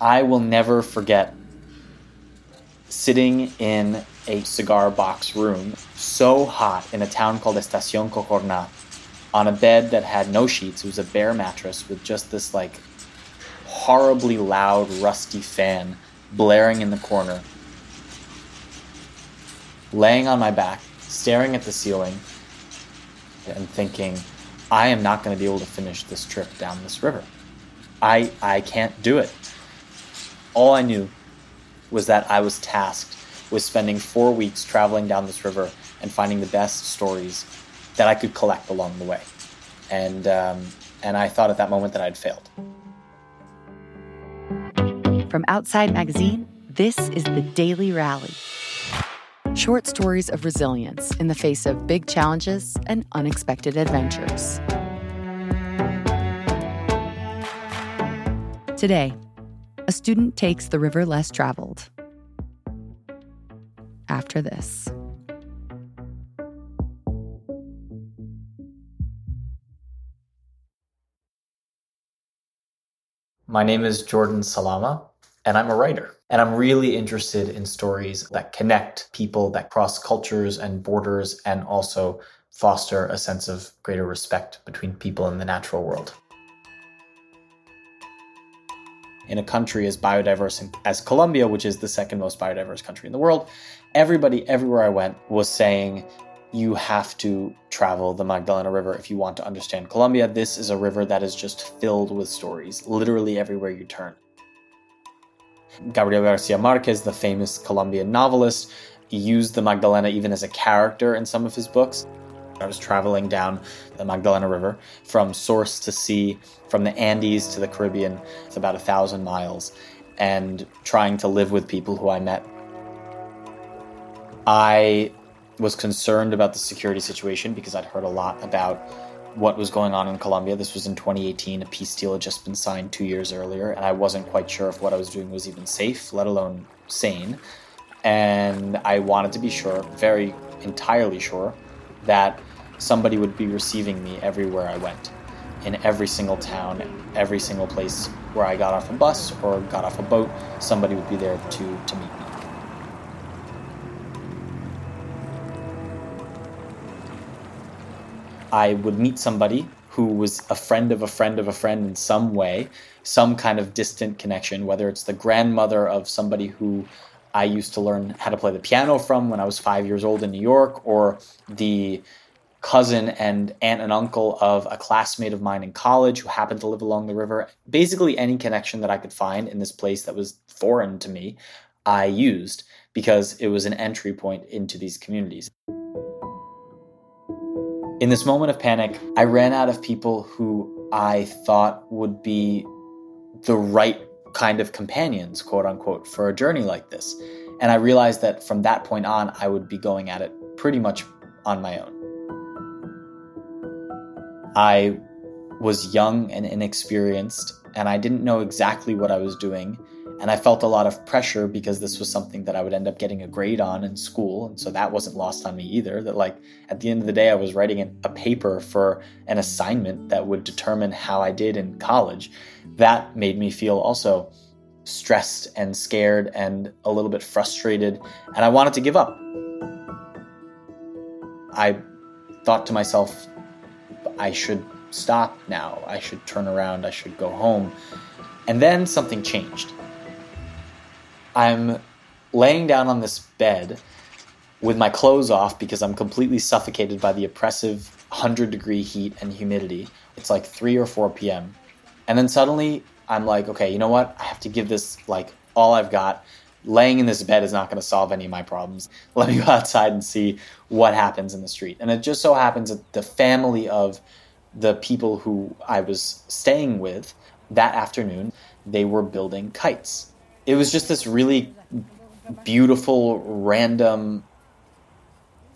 I will never forget sitting in a cigar box room so hot in a town called Estacion Cocorna on a bed that had no sheets. It was a bare mattress with just this like horribly loud, rusty fan blaring in the corner. Laying on my back, staring at the ceiling, and thinking, I am not going to be able to finish this trip down this river. I, I can't do it. All I knew was that I was tasked with spending four weeks traveling down this river and finding the best stories that I could collect along the way. And, um, and I thought at that moment that I'd failed. From Outside Magazine, this is the Daily Rally. Short stories of resilience in the face of big challenges and unexpected adventures. Today, a student takes the river less traveled. After this. My name is Jordan Salama, and I'm a writer. And I'm really interested in stories that connect people, that cross cultures and borders, and also foster a sense of greater respect between people in the natural world. In a country as biodiverse as Colombia, which is the second most biodiverse country in the world, everybody everywhere I went was saying, you have to travel the Magdalena River if you want to understand Colombia. This is a river that is just filled with stories, literally everywhere you turn. Gabriel Garcia Marquez, the famous Colombian novelist, used the Magdalena even as a character in some of his books. I was traveling down the Magdalena River from source to sea, from the Andes to the Caribbean. It's about a thousand miles, and trying to live with people who I met. I was concerned about the security situation because I'd heard a lot about what was going on in Colombia. This was in 2018. A peace deal had just been signed two years earlier, and I wasn't quite sure if what I was doing was even safe, let alone sane. And I wanted to be sure, very entirely sure, that somebody would be receiving me everywhere I went, in every single town, every single place where I got off a bus or got off a boat, somebody would be there to, to meet me. I would meet somebody who was a friend of a friend of a friend in some way, some kind of distant connection, whether it's the grandmother of somebody who I used to learn how to play the piano from when I was five years old in New York, or the cousin and aunt and uncle of a classmate of mine in college who happened to live along the river. Basically, any connection that I could find in this place that was foreign to me, I used because it was an entry point into these communities. In this moment of panic, I ran out of people who I thought would be the right kind of companions, quote unquote, for a journey like this. And I realized that from that point on, I would be going at it pretty much on my own. I was young and inexperienced, and I didn't know exactly what I was doing. And I felt a lot of pressure because this was something that I would end up getting a grade on in school. And so that wasn't lost on me either. That, like, at the end of the day, I was writing a paper for an assignment that would determine how I did in college. That made me feel also stressed and scared and a little bit frustrated. And I wanted to give up. I thought to myself, I should stop now. I should turn around. I should go home. And then something changed. I'm laying down on this bed with my clothes off because I'm completely suffocated by the oppressive 100 degree heat and humidity. It's like 3 or 4 p.m. And then suddenly I'm like, okay, you know what? I have to give this like all I've got. Laying in this bed is not going to solve any of my problems. Let me go outside and see what happens in the street. And it just so happens that the family of the people who I was staying with that afternoon, they were building kites it was just this really beautiful random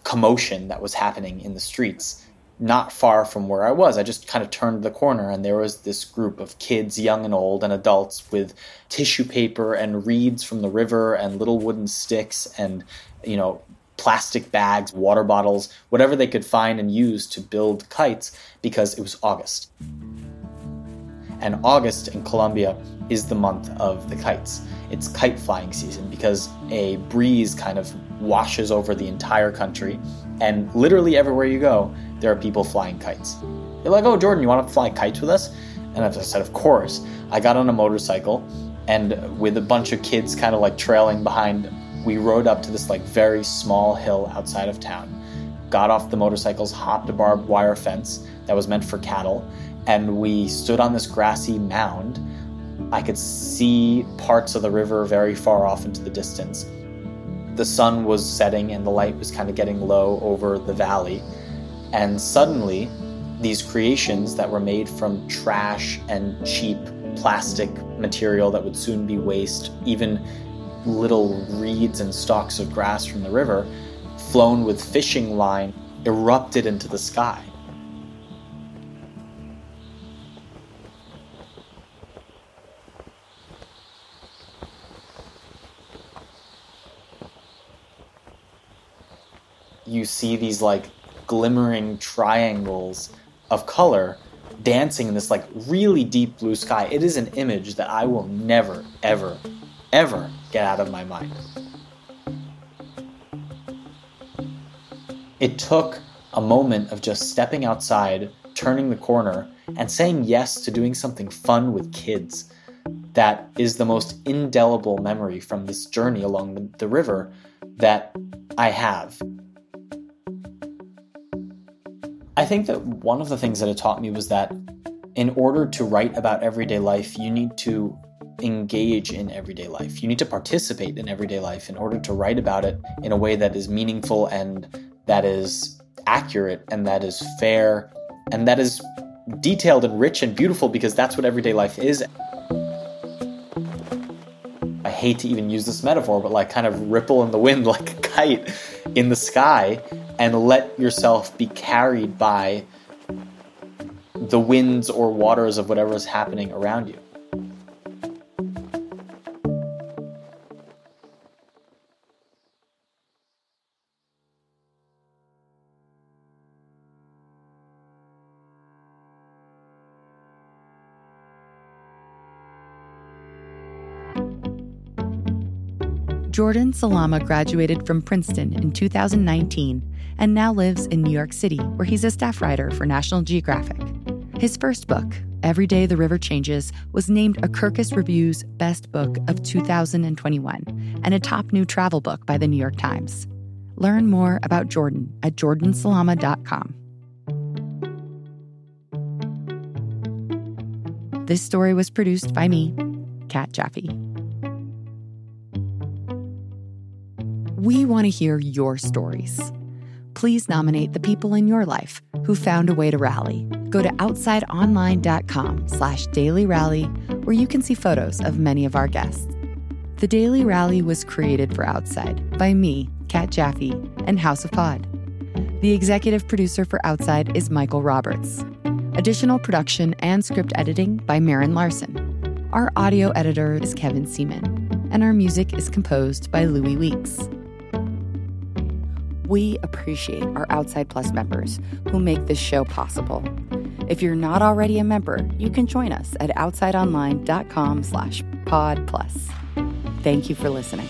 commotion that was happening in the streets not far from where I was. I just kind of turned the corner and there was this group of kids, young and old, and adults with tissue paper and reeds from the river and little wooden sticks and, you know, plastic bags, water bottles, whatever they could find and use to build kites because it was August. And August in Colombia is the month of the kites. It's kite flying season because a breeze kind of washes over the entire country, and literally everywhere you go, there are people flying kites. They're like, oh, Jordan, you want to fly kites with us? And I said, of course. I got on a motorcycle, and with a bunch of kids kind of like trailing behind, we rode up to this like very small hill outside of town. Got off the motorcycles, hopped a barbed wire fence that was meant for cattle, and we stood on this grassy mound. I could see parts of the river very far off into the distance. The sun was setting and the light was kind of getting low over the valley. And suddenly, these creations that were made from trash and cheap plastic material that would soon be waste, even little reeds and stalks of grass from the river, flown with fishing line, erupted into the sky. You see these like glimmering triangles of color dancing in this like really deep blue sky. It is an image that I will never, ever, ever get out of my mind. It took a moment of just stepping outside, turning the corner, and saying yes to doing something fun with kids. That is the most indelible memory from this journey along the, river that I have. I think that one of the things that it taught me was that in order to write about everyday life, you need to engage in everyday life. You need to participate in everyday life in order to write about it in a way that is meaningful and that is accurate and that is fair and that is detailed and rich and beautiful because that's what everyday life is. I hate to even use this metaphor, but like kind of ripple in the wind like a kite in the sky and let yourself be carried by the winds or waters of whatever is happening around you. Jordan Salama graduated from Princeton in 2019 and now lives in New York City, where he's a staff writer for National Geographic. His first book, Every Day the River Changes, was named a Kirkus Reviews Best Book of 2021 and a top new travel book by the New York Times. Learn more about Jordan at jordansalama.com. This story was produced by me, Kat Jaffe. We want to hear your stories. Please nominate the people in your life who found a way to rally. Go to outsideonline.com slash daily rally, where you can see photos of many of our guests. The Daily Rally was created for Outside by me, Kat Jaffe, and House of Pod. The executive producer for Outside is Michael Roberts. Additional production and script editing by Marin Larson. Our audio editor is Kevin Seaman, and our music is composed by Louis Weeks. We appreciate our Outside Plus members who make this show possible. If you're not already a member, you can join us at outsideonline.com slash pod plus. Thank you for listening.